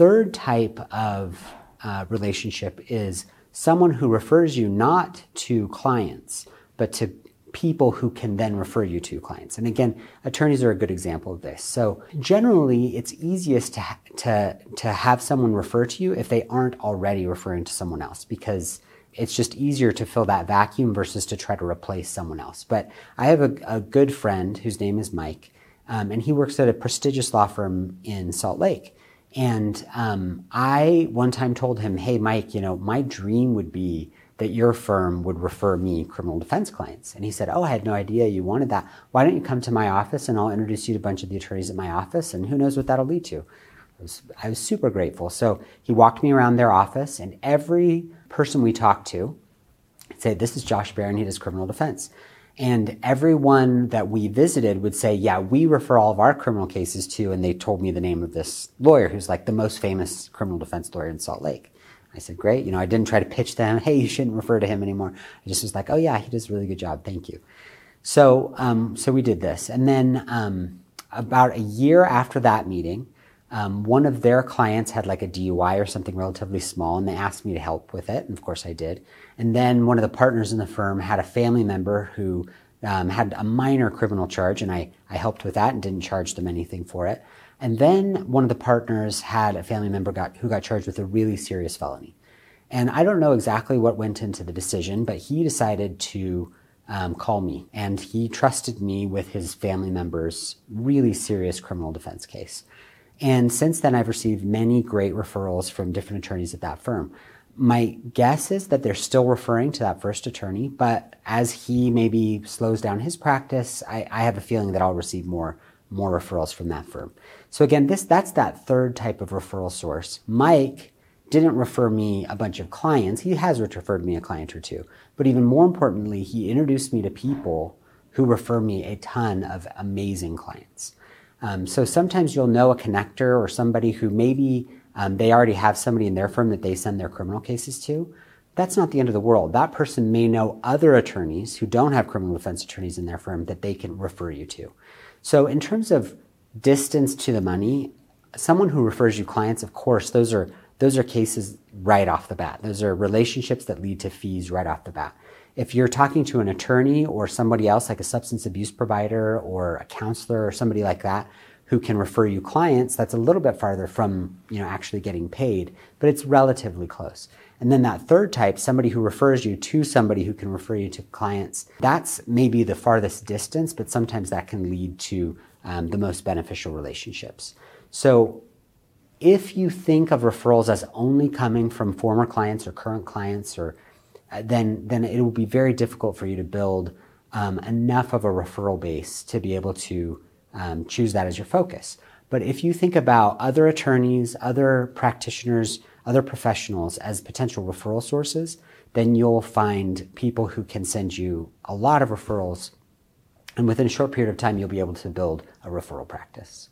third type of uh, relationship is someone who refers you not to clients, but to people who can then refer you to clients. And again, attorneys are a good example of this. So generally, it's easiest to, to, to have someone refer to you if they aren't already referring to someone else because it's just easier to fill that vacuum versus to try to replace someone else. But I have a, a good friend whose name is Mike, um, and he works at a prestigious law firm in Salt Lake. And um, I one time told him, "Hey, Mike, you know, my dream would be that your firm would refer me criminal defense clients." And he said, "Oh, I had no idea you wanted that. Why don't you come to my office and I'll introduce you to a bunch of the attorneys at my office, and who knows what that'll lead to." I was, I was super grateful. So he walked me around their office, and every person we talked to said, "This is Josh Barron. He does criminal defense." And everyone that we visited would say, yeah, we refer all of our criminal cases to, and they told me the name of this lawyer who's like the most famous criminal defense lawyer in Salt Lake. I said, great. You know, I didn't try to pitch them, hey, you shouldn't refer to him anymore. I just was like, oh yeah, he does a really good job. Thank you. So, um, so we did this. And then, um, about a year after that meeting, um, one of their clients had like a DUI or something relatively small, and they asked me to help with it. And of course, I did. And then one of the partners in the firm had a family member who um, had a minor criminal charge, and I, I helped with that and didn't charge them anything for it. And then one of the partners had a family member got, who got charged with a really serious felony. And I don't know exactly what went into the decision, but he decided to um, call me, and he trusted me with his family member's really serious criminal defense case. And since then, I've received many great referrals from different attorneys at that firm. My guess is that they're still referring to that first attorney, but as he maybe slows down his practice, I, I have a feeling that I'll receive more more referrals from that firm. So again, this that's that third type of referral source. Mike didn't refer me a bunch of clients. He has referred me a client or two. But even more importantly, he introduced me to people who refer me a ton of amazing clients. Um, so sometimes you'll know a connector or somebody who maybe um, they already have somebody in their firm that they send their criminal cases to. That's not the end of the world. That person may know other attorneys who don't have criminal defense attorneys in their firm that they can refer you to. So in terms of distance to the money, someone who refers you clients, of course, those are those are cases right off the bat. Those are relationships that lead to fees right off the bat. If you're talking to an attorney or somebody else like a substance abuse provider or a counselor or somebody like that who can refer you clients, that's a little bit farther from, you know, actually getting paid, but it's relatively close. And then that third type, somebody who refers you to somebody who can refer you to clients, that's maybe the farthest distance, but sometimes that can lead to um, the most beneficial relationships. So if you think of referrals as only coming from former clients or current clients or then then it will be very difficult for you to build um, enough of a referral base to be able to um, choose that as your focus. But if you think about other attorneys, other practitioners, other professionals as potential referral sources, then you'll find people who can send you a lot of referrals. And within a short period of time, you'll be able to build a referral practice.